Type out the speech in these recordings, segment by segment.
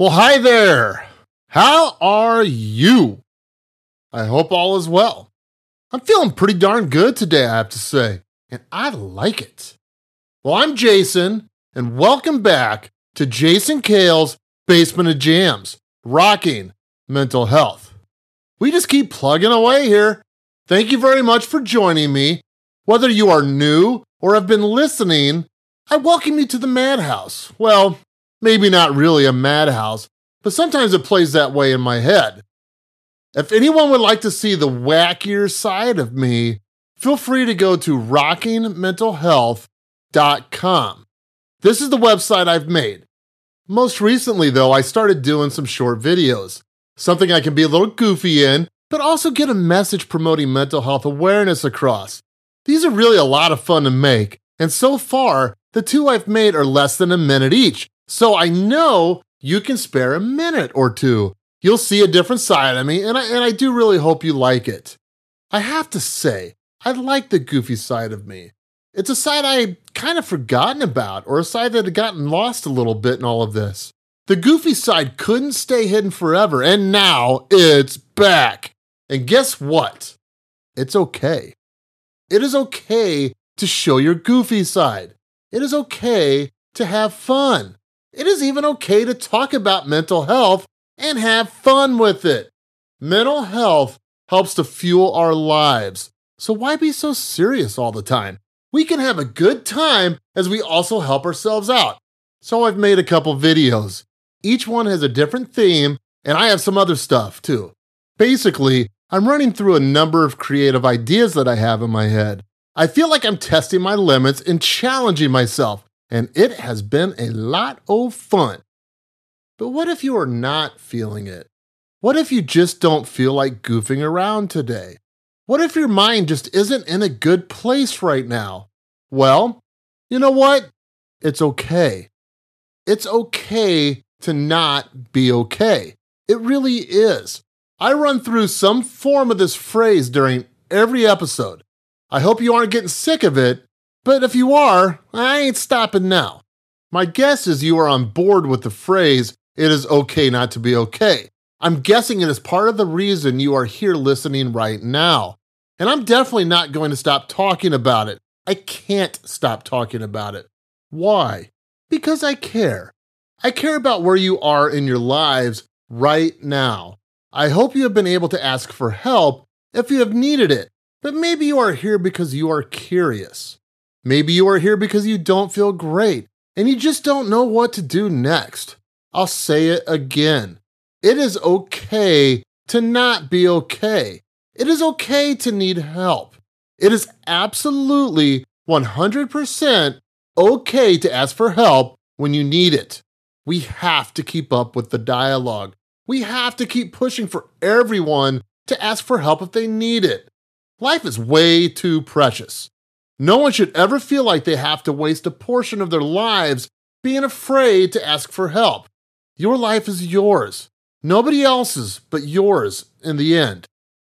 Well, hi there. How are you? I hope all is well. I'm feeling pretty darn good today, I have to say, and I like it. Well, I'm Jason, and welcome back to Jason Kale's Basement of Jams, rocking mental health. We just keep plugging away here. Thank you very much for joining me. Whether you are new or have been listening, I welcome you to the madhouse. Well, maybe not really a madhouse, but sometimes it plays that way in my head. If anyone would like to see the wackier side of me, feel free to go to rockingmentalhealth.com. This is the website I've made. Most recently, though, I started doing some short videos, something I can be a little goofy in, but also get a message promoting mental health awareness across. These are really a lot of fun to make, and so far, the two I've made are less than a minute each, so I know you can spare a minute or two. You'll see a different side of me, and I, and I do really hope you like it. I have to say, I like the goofy side of me. It's a side I kind of forgotten about, or a side that had gotten lost a little bit in all of this. The goofy side couldn't stay hidden forever, and now it's back. And guess what? It's okay. It is okay to show your goofy side. It is okay to have fun. It is even okay to talk about mental health and have fun with it. Mental health helps to fuel our lives. So why be so serious all the time? We can have a good time as we also help ourselves out. So I've made a couple videos. Each one has a different theme, and I have some other stuff too. Basically, I'm running through a number of creative ideas that I have in my head. I feel like I'm testing my limits and challenging myself, and it has been a lot of fun. But what if you are not feeling it? What if you just don't feel like goofing around today? What if your mind just isn't in a good place right now? Well, you know what? It's okay. It's okay to not be okay. It really is. I run through some form of this phrase during every episode. I hope you aren't getting sick of it, but if you are, I ain't stopping now. My guess is you are on board with the phrase, it is okay not to be okay. I'm guessing it is part of the reason you are here listening right now. And I'm definitely not going to stop talking about it. I can't stop talking about it. Why? Because I care. I care about where you are in your lives right now. I hope you have been able to ask for help if you have needed it. But maybe you are here because you are curious. Maybe you are here because you don't feel great and you just don't know what to do next. I'll say it again. It is okay to not be okay. It is okay to need help. It is absolutely 100% okay to ask for help when you need it. We have to keep up with the dialogue. We have to keep pushing for everyone to ask for help if they need it. Life is way too precious. No one should ever feel like they have to waste a portion of their lives being afraid to ask for help. Your life is yours, nobody else's but yours in the end.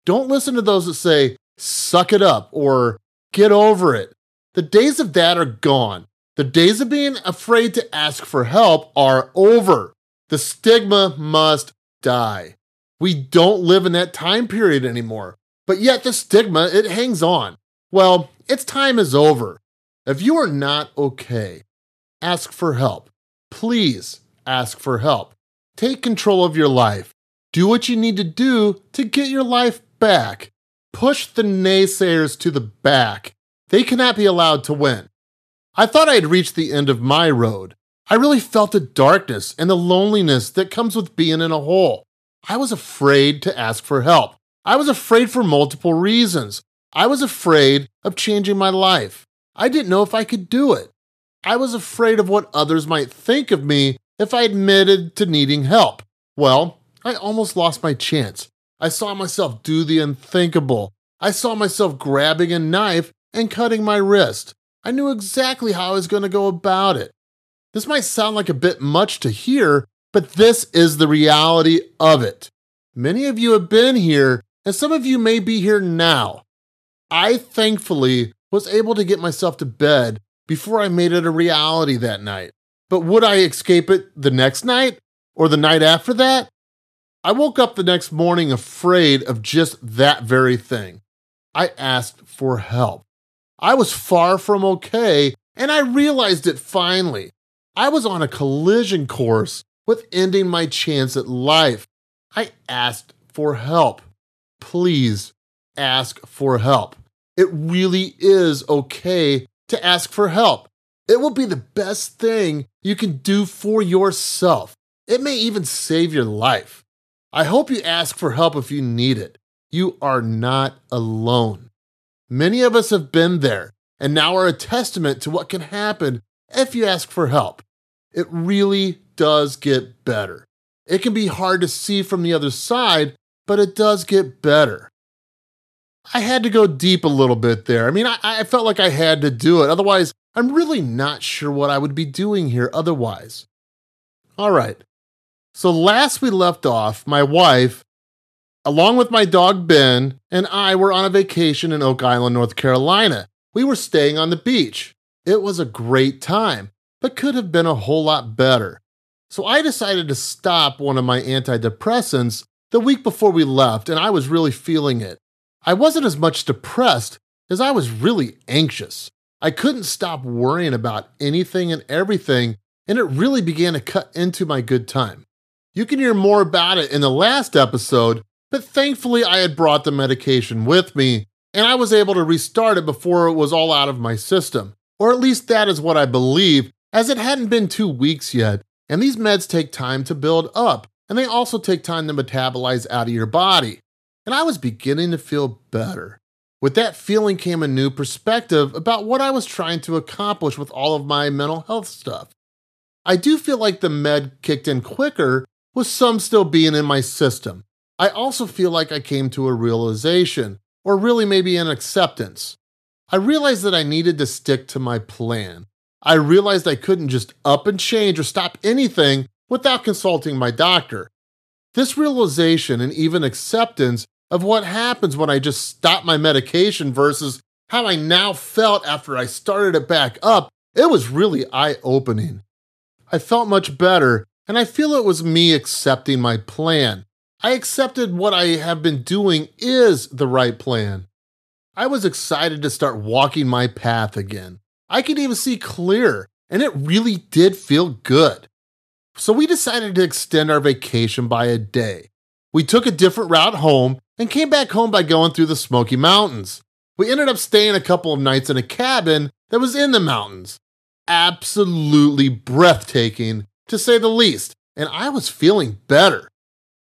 Don't listen to those that say, suck it up or get over it. The days of that are gone. The days of being afraid to ask for help are over. The stigma must die. We don't live in that time period anymore. But yet the stigma, it hangs on. Well, its time is over. If you are not okay, ask for help. Please ask for help. Take control of your life. Do what you need to do to get your life back. Push the naysayers to the back. They cannot be allowed to win. I thought I had reached the end of my road. I really felt the darkness and the loneliness that comes with being in a hole. I was afraid to ask for help. I was afraid for multiple reasons. I was afraid of changing my life. I didn't know if I could do it. I was afraid of what others might think of me if I admitted to needing help. Well, I almost lost my chance. I saw myself do the unthinkable. I saw myself grabbing a knife and cutting my wrist. I knew exactly how I was going to go about it. This might sound like a bit much to hear, but this is the reality of it. Many of you have been here and some of you may be here now. I thankfully was able to get myself to bed before I made it a reality that night. But would I escape it the next night? or the night after that, I woke up the next morning afraid of just that very thing. I asked for help. I was far from okay, and I realized it finally. I was on a collision course with ending my chance at life. I asked for help. Please ask for help. It really is okay to ask for help. It will be the best thing you can do for yourself. It may even save your life. I hope you ask for help if you need it. You are not alone. Many of us have been there and now are a testament to what can happen if you ask for help. It really does get better. It can be hard to see from the other side, but it does get better. I had to go deep a little bit there. I mean, I, I, felt like I had to do it. Otherwise, I'm really not sure what I would be doing here otherwise. All right. So, last we left off, my wife, along with my dog Ben, and I were on a vacation in Oak Island, North Carolina. We were staying on the beach. It was a great time, but could have been a whole lot better. So, I decided to stop one of my antidepressants the week before we left, and I was really feeling it. I wasn't as much depressed as I was really anxious. I couldn't stop worrying about anything and everything, and it really began to cut into my good time. You can hear more about it in the last episode, but thankfully I had brought the medication with me, and I was able to restart it before it was all out of my system. Or at least that is what I believe, as it hadn't been two weeks yet, and these meds take time to build up, and they also take time to metabolize out of your body and I was beginning to feel better. With that feeling came a new perspective about what I was trying to accomplish with all of my mental health stuff. I do feel like the med kicked in quicker, with some still being in my system. I also feel like I came to a realization, or really maybe an acceptance. I realized that I needed to stick to my plan. I realized I couldn't just up and change or stop anything without consulting my doctor. This realization and even acceptance of what happens when I just stop my medication versus how I now felt after I started it back up, it was really eye opening. I felt much better, and I feel it was me accepting my plan. I accepted what I have been doing is the right plan. I was excited to start walking my path again. I could even see clear, and it really did feel good. So we decided to extend our vacation by a day. We took a different route home and came back home by going through the Smoky Mountains. We ended up staying a couple of nights in a cabin that was in the mountains. Absolutely breathtaking, to say the least, and I was feeling better.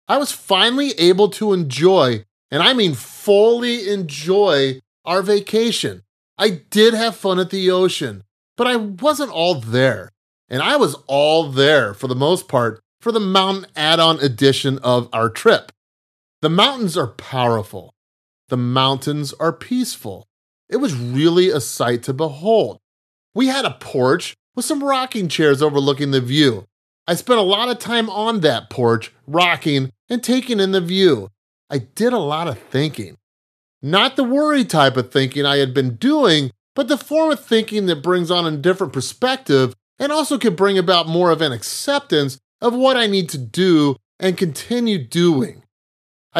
I was finally able to enjoy, and I mean fully enjoy, our vacation. I did have fun at the ocean, but I wasn't all there. And I was all there, for the most part, for the mountain add on edition of our trip. The mountains are powerful. The mountains are peaceful. It was really a sight to behold. We had a porch with some rocking chairs overlooking the view. I spent a lot of time on that porch, rocking and taking in the view. I did a lot of thinking. Not the worry type of thinking I had been doing, but the form of thinking that brings on a different perspective and also can bring about more of an acceptance of what I need to do and continue doing.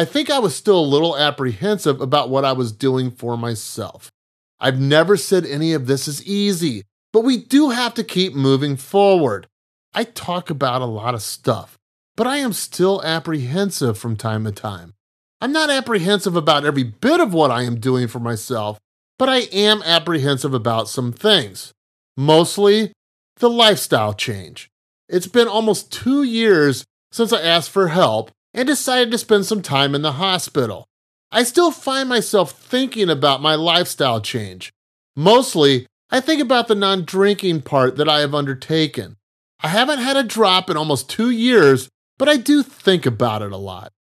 I think I was still a little apprehensive about what I was doing for myself. I've never said any of this is easy, but we do have to keep moving forward. I talk about a lot of stuff, but I am still apprehensive from time to time. I'm not apprehensive about every bit of what I am doing for myself, but I am apprehensive about some things. Mostly the lifestyle change. It's been almost two years since I asked for help, and decided to spend some time in the hospital. I still find myself thinking about my lifestyle change. Mostly, I think about the non drinking part that I have undertaken. I haven't had a drop in almost two years, but I do think about it a lot.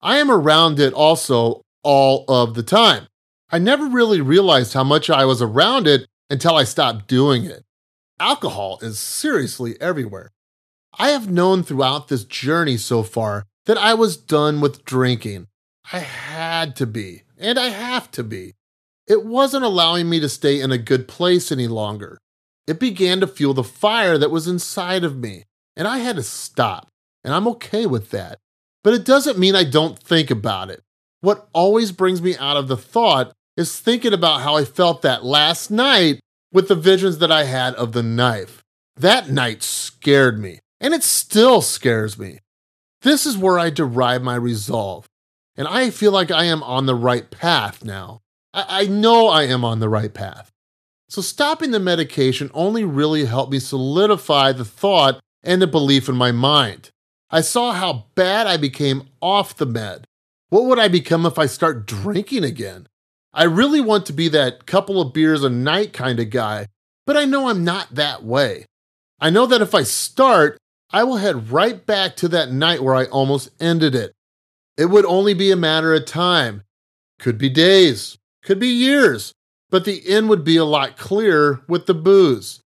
I am around it also all of the time. I never really realized how much I was around it until I stopped doing it. Alcohol is seriously everywhere. I have known throughout this journey so far that I was done with drinking. I had to be, and I have to be. It wasn't allowing me to stay in a good place any longer. It began to fuel the fire that was inside of me, and I had to stop. and I'm okay with that. But it doesn't mean I don't think about it. What always brings me out of the thought is thinking about how I felt that last night with the visions that I had of the knife. That night scared me, and it still scares me. This is where I derive my resolve, and I feel like I am on the right path now. I, I know I am on the right path. So, stopping the medication only really helped me solidify the thought and the belief in my mind. I saw how bad I became off the med. What would I become if I start drinking again? I really want to be that couple of beers a night kind of guy, but I know I'm not that way. I know that if I start, I will head right back to that night where I almost ended it. It would only be a matter of time. Could be days, could be years, but the end would be a lot clearer with the booze.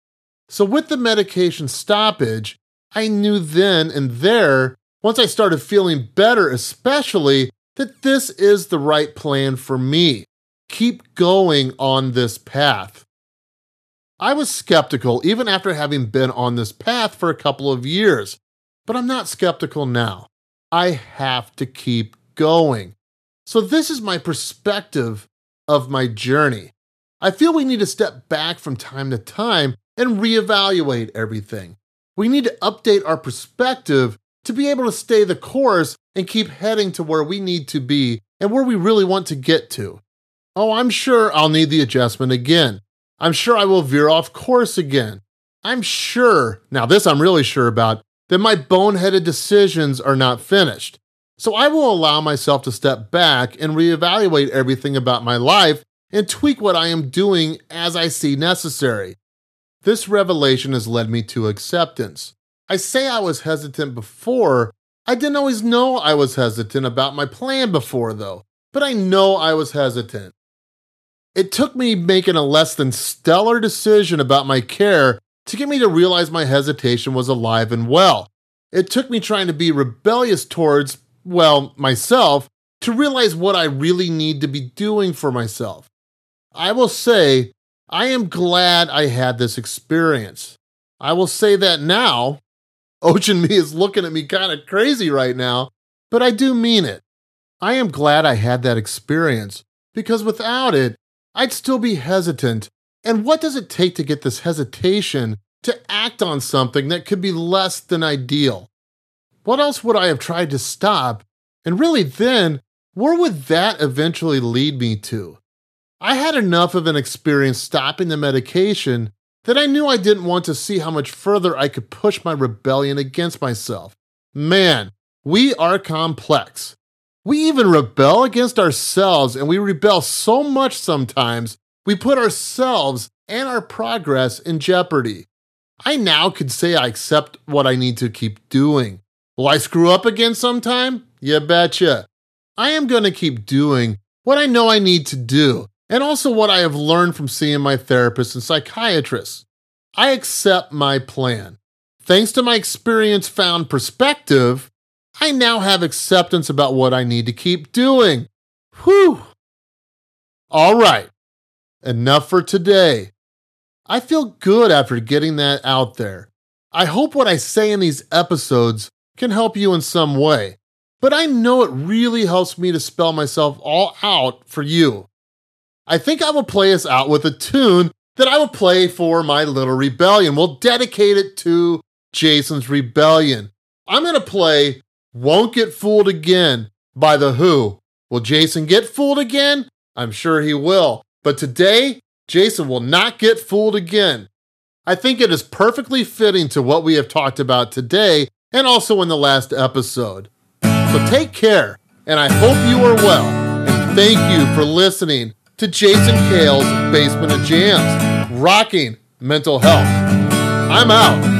So, with the medication stoppage, I knew then and there, once I started feeling better, especially, that this is the right plan for me. Keep going on this path. I was skeptical even after having been on this path for a couple of years, but I'm not skeptical now. I have to keep going. So, this is my perspective of my journey. I feel we need to step back from time to time and reevaluate everything. We need to update our perspective to be able to stay the course and keep heading to where we need to be and where we really want to get to. Oh, I'm sure I'll need the adjustment again. I'm sure I will veer off course again. I'm sure, now this I'm really sure about, that my boneheaded decisions are not finished. So I will allow myself to step back and reevaluate everything about my life and tweak what I am doing as I see necessary. This revelation has led me to acceptance. I say I was hesitant before. I didn't always know I was hesitant about my plan before, though, but I know I was hesitant. It took me making a less than stellar decision about my care to get me to realize my hesitation was alive and well. It took me trying to be rebellious towards, well, myself to realize what I really need to be doing for myself. I will say, I am glad I had this experience. I will say that now. Ocean Me is looking at me kind of crazy right now, but I do mean it. I am glad I had that experience because without it, I'd still be hesitant. And what does it take to get this hesitation to act on something that could be less than ideal? What else would I have tried to stop? And really, then, where would that eventually lead me to? I had enough of an experience stopping the medication that I knew I didn't want to see how much further I could push my rebellion against myself. Man, we are complex. We even rebel against ourselves, and we rebel so much sometimes, we put ourselves and our progress in jeopardy. I now can say I accept what I need to keep doing. Will I screw up again sometime? You betcha. I am going to keep doing what I know I need to do, and also what I have learned from seeing my therapist and psychiatrist. I accept my plan. Thanks to my experience found perspective, I now have acceptance about what I need to keep doing. Whew. All right, enough for today. I feel good after getting that out there. I hope what I say in these episodes can help you in some way, but I know it really helps me to spell myself all out for you. I think I will play us out with a tune that I will play for my little rebellion. We'll dedicate it to Jason's rebellion. I'm going to play won't Get Fooled Again by The Who. Will Jason get fooled again? I'm sure he will. But today, Jason will not get fooled again. I think it is perfectly fitting to what we have talked about today and also in the last episode. So take care, and I hope you are well. And thank you for listening to Jason Kale's Basement of Jams, rocking mental health. I'm out.